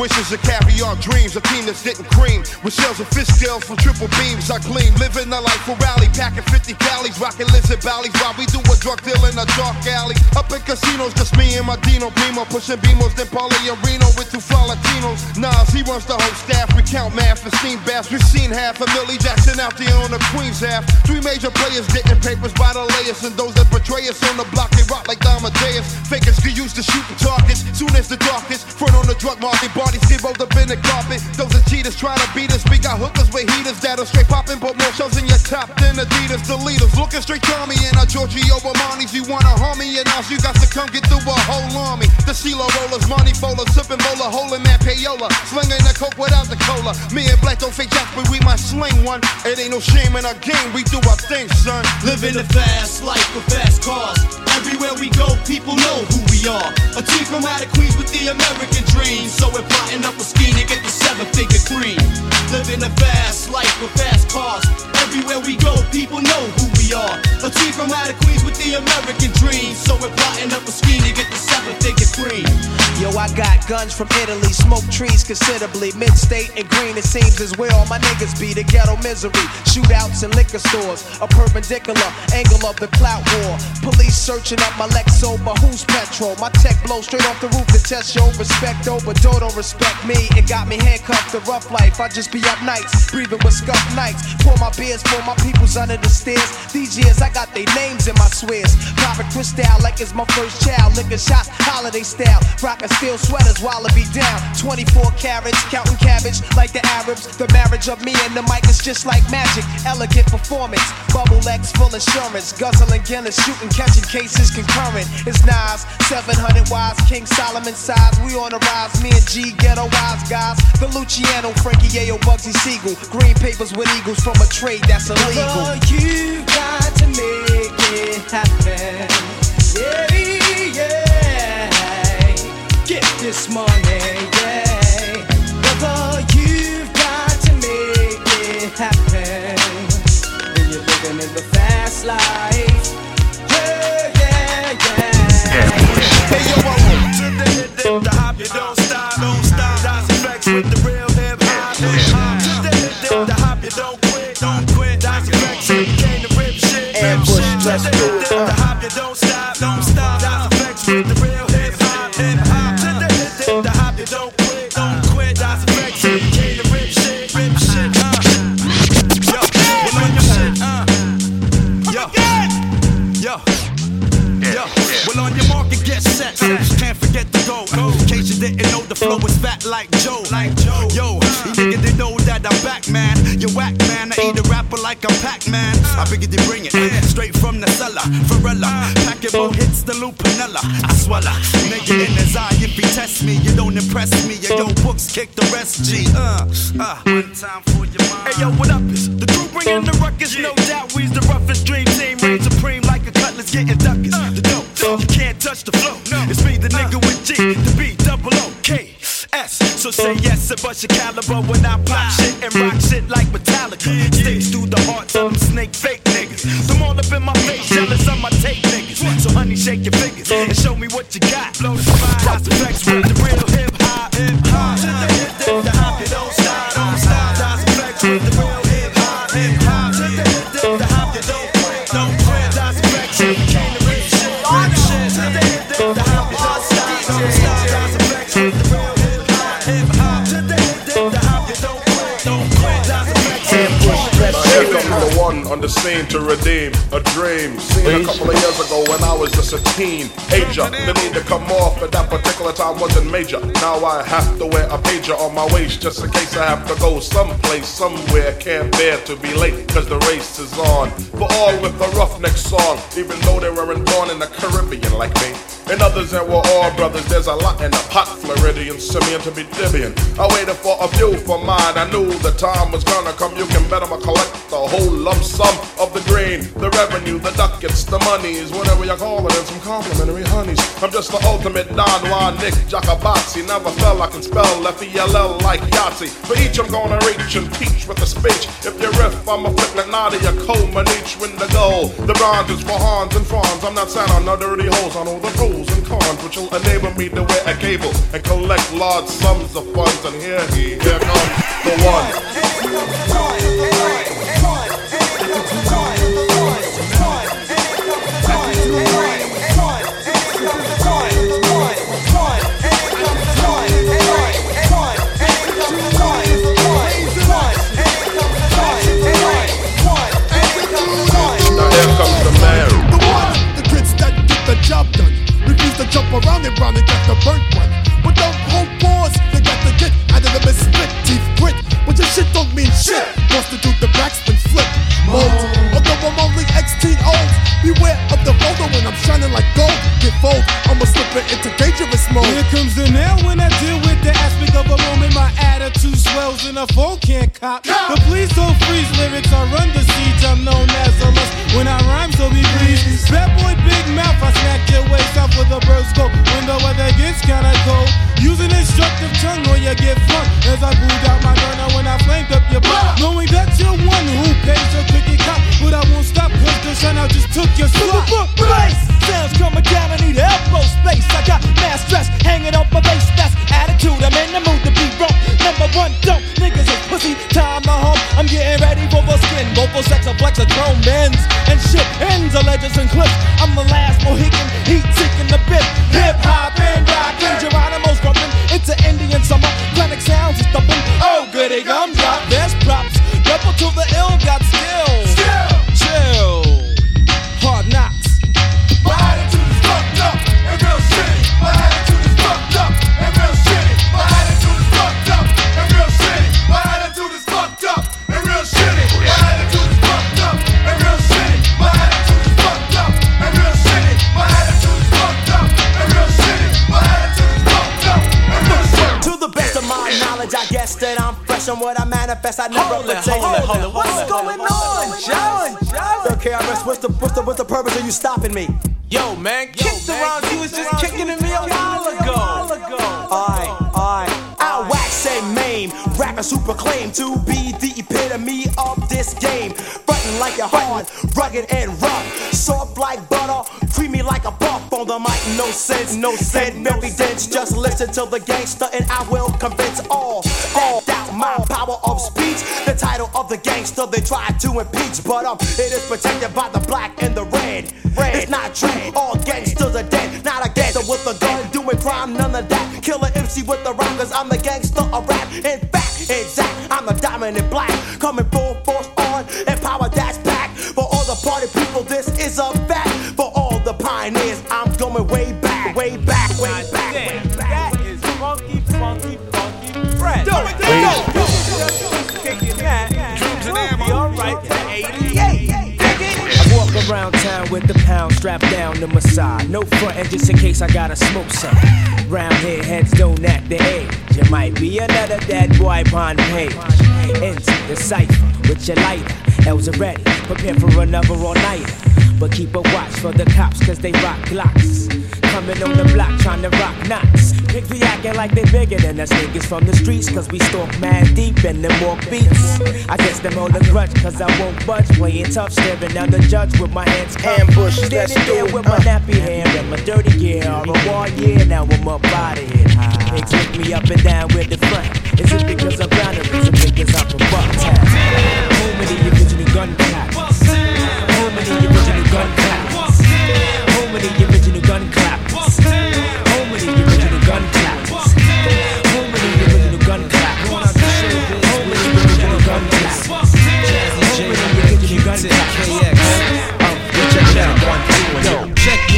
wishes and caviar dreams. A team that's didn't cream. With shells and fish scales from triple beams, I gleam. Living the life for rally, packing 50 calories, rocking lizard valleys while we do a drug deal in a dark alley. Up in casinos, just me and my Dino Primo, pushing Beamos, then Paulie and Reno with two fly Latinos. Nas, he runs the whole staff. We count math and steam baths. We've seen half a Millie Jackson out there on the Queen's half. Three major players getting papers by the layers, and those that betray us on the block, they rock like Amadeus. Fakers get used to shooting targets. Soon as the darkest, front on the drug market, bodies get rolled up in the carpet. Those are cheaters trying to beat us. We got hookers with heaters that'll straight popping, but more shells in your top than Adidas. The leaders looking straight to me and our Giorgio Armani's. You wanna harm me and now you got to come get through a whole army. The CeeLo rollers, money folders, sipping bowler, holding that payola, slinging the coke without the cola. Me and Black don't fake jacks, but we might sling one. It ain't no shame in our game, we do our thing, son. Living the fast life with fast cars. Everywhere we go, people know who we are. A team from out of Queens with the American dream. So we're plotting up a scheme to get the seven figure cream. Living a fast life with fast cars. Everywhere we go, people know who we are. A team from out of Queens with the American dream. So we're plotting up a scheme to get the seven figure cream. Yo, I got guns from Italy, smoke trees considerably. Mid state and green, it seems is where all my niggas be. The ghetto misery, shootouts and liquor stores. A perpendicular angle of the clout war. Police searching up my Lexo, but who's petrol? My tech blow straight off the roof to test your respect, oh, but don't, respect me. It got me handcuffed to rough life. I just be up nights, breathing with scuff nights. Pour my beers for my peoples under the stairs. These years, I got their names in my swears. Popping crystal like it's my first child. Liquor shots, holiday style. Rockin' steel sweaters while I be down. 24 carats, counting cabbage like the Arabs. The marriage of me and the mic is just like magic. Elegant performance, bubble X full insurance. Guzzling Guinness, shooting, catching cases concurrent. It's Nas, 700 wise, King Solomon size. We on the rise, me and G, ghetto wise guys. The Luciano, Frankie Yayo, Bugsy Siegel. Green papers with eagles from a trade that's illegal. Oh, you got to make it happen. Yeah, yeah. Get this money, yeah. Brother, you've got to make it happen. When you're living in the fast life. Yeah, yeah, yeah. Hey yo, I want to the hip, the hop, you don't stop, don't stop. That's effects with the real hip hop. To the hip, the hop, you don't quit, don't quit. Shit. To the hip, the hop, you don't stop, don't stop. That's effects with the real hip hop, hip hop. The hop, you don't quit, don't quit. That's effects, you came to rip shit, rip shit. Uh. Yo, well on your shit, uh. Yo, yo. Yo, well on your market, get set. Can't forget the go. In case you didn't know, the flow is fat like Joe. Like Joe. Yo, you niggas they know that I'm back, man. You whack, man. I figured you bring it straight from the cellar. Varela, packable hits the loop. Lupinella. I swallow. Nigga in his eye, if he test me, you don't impress me. Yo, yo, books kick the rest. G. Uh, uh. One time for your mind. Hey yo, what up? Is the crew bringing the ruckus? No doubt, we's the roughest dream team. Reign supreme like a cutlass getting duckers. The dope, you can't touch the flow. No, it's me, the nigga with G, the B, double O, K, S. So say yes and bust your caliber when I pop shit and rock shit like Metallica. Teen. Ager, the need to come off at that particular time wasn't major. Now I have to wear a pager on my waist just in case I have to go someplace, somewhere. Can't bear to be late, cause the race is on. For all with a roughneck song, even though they weren't born in the Caribbean like me. And others that were all brothers, there's a lot in the pot, Floridian, Simeon to be Dibian. I waited for a few for mine, I knew the time was gonna come. You can bet I'ma collect the whole lump sum. of the grain, the revenue, the ducats, the monies, whatever you call it, and some complimentary honeys. I'm just the ultimate Don Juan Nick Jacobazzi. Never fell, I can spell F-E-L-L like Yahtzee. For each I'm gonna reach and teach with a speech. If you riff, I'm a flip Nadia, Coleman, each win the goal. The bronze is for Hans and Franz. I'm not sat on no dirty holes. I know the pros and cons, which will enable me to wear a cable and collect large sums of funds. And here he, here comes the one. Jump around and round and get the burnt one. But don't hold pause, you got to get out of the missplit teeth grit. But your shit don't mean shit. do the backspin flip mode. Beware of the photo when I'm shining like gold. Get fold, I'ma slip it into dangerous mode. Here comes the nail when I deal with the aspect of a moment. My attitude swells and a phone can't cop. The please don't freeze lyrics, I run the siege. I'm known as a lust when I rhyme, so be pleased. Bad boy, big mouth, I smack your waist off with a bird's go. When the weather gets kinda cold, use an instructive tongue or you get flung. As I pulled out my gun when I flamed up your butt. Knowing that you're one who pays a ticket cop, but I won't stop cause the shine out just took your slot. Place! Sounds coming down, I need elbow space. I got mass stress hanging off my face. That's attitude, I'm in the mood to be wrong. Number one, don't niggas is pussy. Time to home. I'm getting ready for the skin. Vocal sex, a flex, a chrome men's and shit. Ends, a legends and clips. I'm the last Mohican, heat seeking the bit. Hip hop and rockin', Geronimo's grumpin'. It's an Indian summer, planet sounds is thumping. Oh, goody gums drop, best props. Double to the ill got skills. Chill. Fresh what I manifest. I never hold it, hold it, hold it, What's going on, John? John? Okay, RS, what's the, what's the, what's the purpose of you stopping me? Yo, man, kicked around. You was just kicking at me a while ago. Alright, alright. I wax say maim. Rapper super claim to be the epitome of this game. Frontin' like you're hard, rugged and rough. Soft like butter, creamy like a puff on the mic. No sense, no sense. Very dense. Just listen to the gangster and I will convince all. All doubt my power of speech. The title of the gangster they try to impeach, but um, it is protected by the black and the red. Red. It's not dread. All gangsters are dead. Not a gangster with a gun doing crime, none of that. Killer MC with the rhyme, cause I'm the gangster of rap. In fact, exact, I'm the dominant black. Coming full force on and power that's back. For all the party people, this is a fact. For all the pioneers, I'm going way back, way back, way back. Way back. That is funky, funky, funky fresh. Do it, do it, do it. Kicking that. Drums and ammo. Alright, 88. Around town with the pound strapped down to my side. No front end just in case I gotta smoke some. Round here, heads don't act the age. You might be another dead boy upon page. Into the cipher with your lighter. L's ready, prepare for another all nighter. But keep a watch for the cops, cause they rock glocks. Coming on the block trying to rock knots. Pick be acting like they bigger than us niggas from the streets, cause we stalk mad deep and them walk beats. I guess them hold a grudge, cause I won't budge. Playing tough, staring down the judge with my hands. Ambush, Standing let's there do it, with my nappy hair and my dirty gear. All a war year, now I'm up out of here. They take me up and down with the front. Is it because I'm bound or is it because I'm from Bucktown?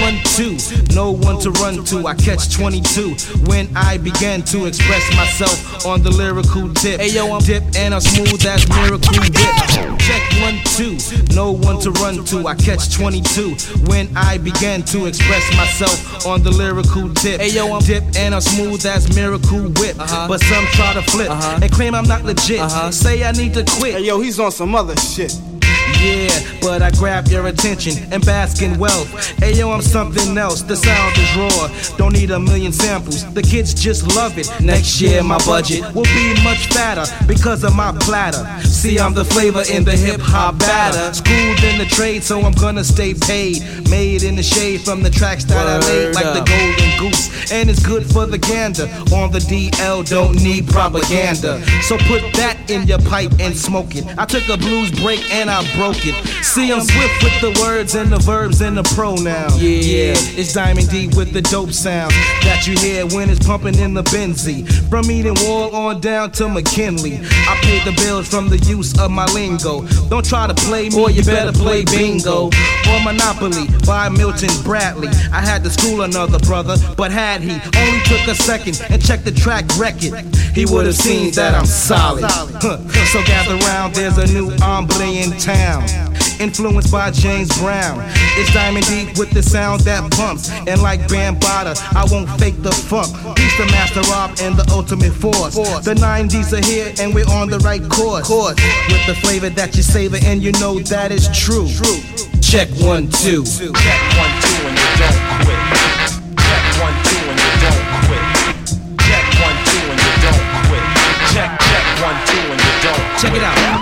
One, two. No one to run to. I catch 22 when I began to express myself on the lyrical dip. Hey yo, I'm dip and I'm smooth as miracle whip. Check one, two. No one to run to. I catch 22 when I began to express myself on the lyrical dip. Hey yo, I'm dip and I'm smooth as miracle whip. Uh-huh. But some try to flip uh-huh. and claim I'm not legit. Uh-huh. Say I need to quit. Hey, yo, he's on some other shit. Yeah, but I grab your attention and bask in wealth. Ayo, I'm something else. The sound is raw. Don't need a million samples. The kids just love it. Next year, my budget will be much fatter because of my platter. See, I'm the flavor in the hip hop batter. Schooled in the trade, so I'm gonna stay paid. Made in the shade from the tracks that I laid, like the golden goose. And it's good for the gander. On the DL, don't need propaganda. So put that in your pipe and smoke it. I took a blues break and I broke See, I'm swift with the words and the verbs and the pronoun. Yeah, it's Diamond D with the dope sound that you hear when it's pumping in the Benzie. From Edenwald on down to McKinley. I paid the bills from the use of my lingo. Don't try to play me, or you better play bingo. Or Monopoly by Milton Bradley. I had to school another brother, but had he only took a second and checked the track record, he would have seen that I'm solid. Huh. So gather round, there's a new hombre in town. Influenced by James Brown. It's Diamond D with the sound that pumps. And like Bambaataa, I won't fake the funk. Peace the Master Rob and the ultimate force. The 90s are here and we're on the right course. With the flavor that you savor and you know that is true. Check one, two. Check one, two, and you don't quit. Check one, two, and you don't quit. Check one, two, and you don't quit. Check, check one, two, and you don't quit. Check it out.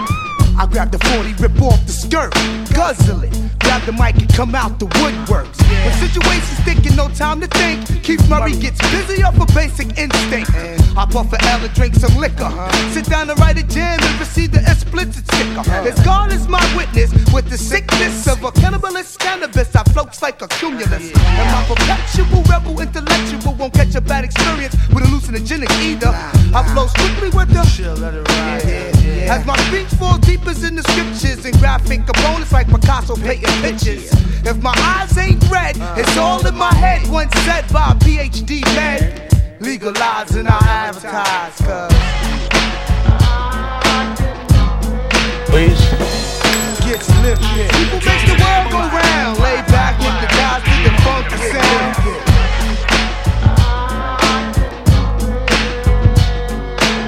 I grab the 40, rip off the skirt, guzzle it. Grab the mic and come out the woodworks. When situations thinking no time to think, Keith Murray gets busy off a basic instinct. I puff a L and drink some liquor. Sit down and write a jam and receive the explicit sticker. As God is my witness, with the sickness of a cannibalist cannabis, I floats like a cumulus. And my perpetual rebel intellectual won't catch a bad experience with a hallucinogenic either. I flow strictly with the. As my speech falls deep as in the scriptures and graphic components like Picasso painting pictures. If my eyes ain't red, it's all in my head. Once said by a PhD man. Legalizing our advertise, cuz. Please. Gets lifted. People make the world go round. Lay back with the guys to the funky sound.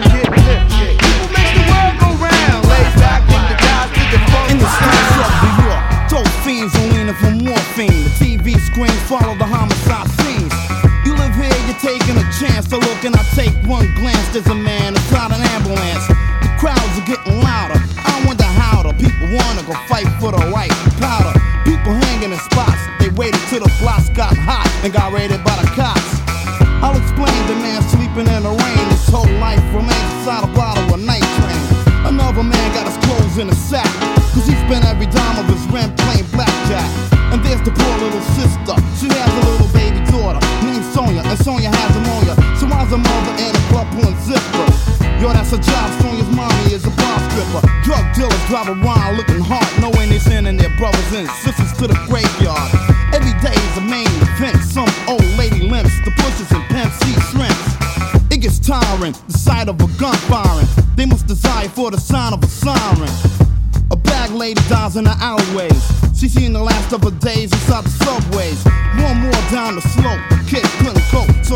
Get lifted. People make the world go round. Lay back with the guys to the funky In the streets of New York, dope fiends are leaning for morphine. The TV screens follow the chance to look, and I take one glance. There's a man inside an ambulance. The crowds are getting louder. I wonder how the people wanna go fight for the right powder. People hanging in spots. They waited till the blocks got hot and got raided by the cops. I'll explain the man sleeping in the rain. His whole life remains inside a bottle of night train. Another man got his clothes in a sack. Cause he spent every dime of his rent playing blackjack. And there's the poor little sister. She has a little baby daughter named Sonia. And Sonia has pneumonia. A mother in a club pulling zipper? Yo, that's a job. Sonia's mommy is a bar stripper. Drug dealers drive around looking hard, knowing they sending their brothers and sisters to the graveyard. Every day is a main event. Some old lady limps, the bushes and pimp see shrimps. It gets tiring, the sight of a gun firing. They must desire for the sign of a siren. A bag lady dies in the alleyways. She seen the last of her days inside the subways. One more down the slope, the kid couldn't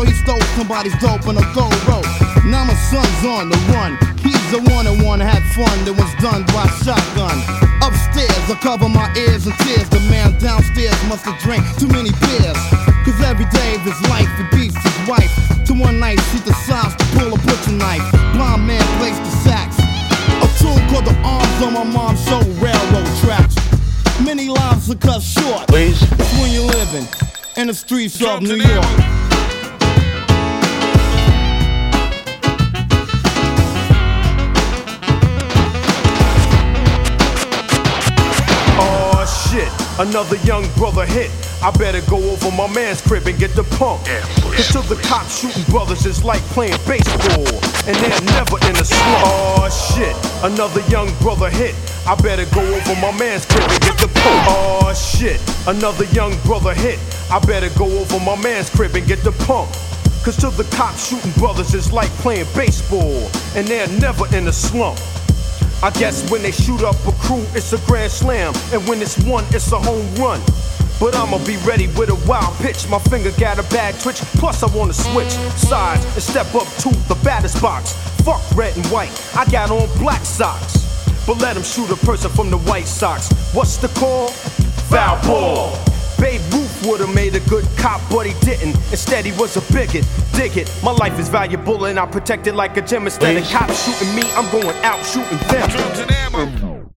so he stole somebody's dope in a gold rope. Now my son's on the run. He's the one that wanna have fun that was done by shotgun. Upstairs, I cover my ears and tears. The man downstairs must have drank too many beers. Cause every day of his life he beats his wife. To one night she decides to pull a butcher knife. Blind man plays the sax. A tune called The Arms on my mom's show railroad tracks. Many lives are cut short. Please. It's when you're living in the streets of New York. Another young brother hit. I better go over my man's crib and get the pump. Cause to the cops shooting brothers is like playing baseball. And they're never in a slump. Oh shit, another young brother hit. I better go over my man's crib and get the pump. Oh shit, another young brother hit. I better go over my man's crib and get the pump. Cause to the cops shooting brothers is like playing baseball. And they're never in a slump. I guess when they shoot up a crew, it's a grand slam. And when it's one, it's a home run. But I'ma be ready with a wild pitch. My finger got a bad twitch. Plus, I wanna switch sides and step up to the baddest box. Fuck red and white, I got on black socks. but let him shoot a person from the White Sox. What's the call? Foul ball. Babe would've made a good cop, but he didn't. Instead, he was a bigot. Dig it. My life is valuable and I protect it like a gem. Instead of cops shooting me, I'm going out shooting them.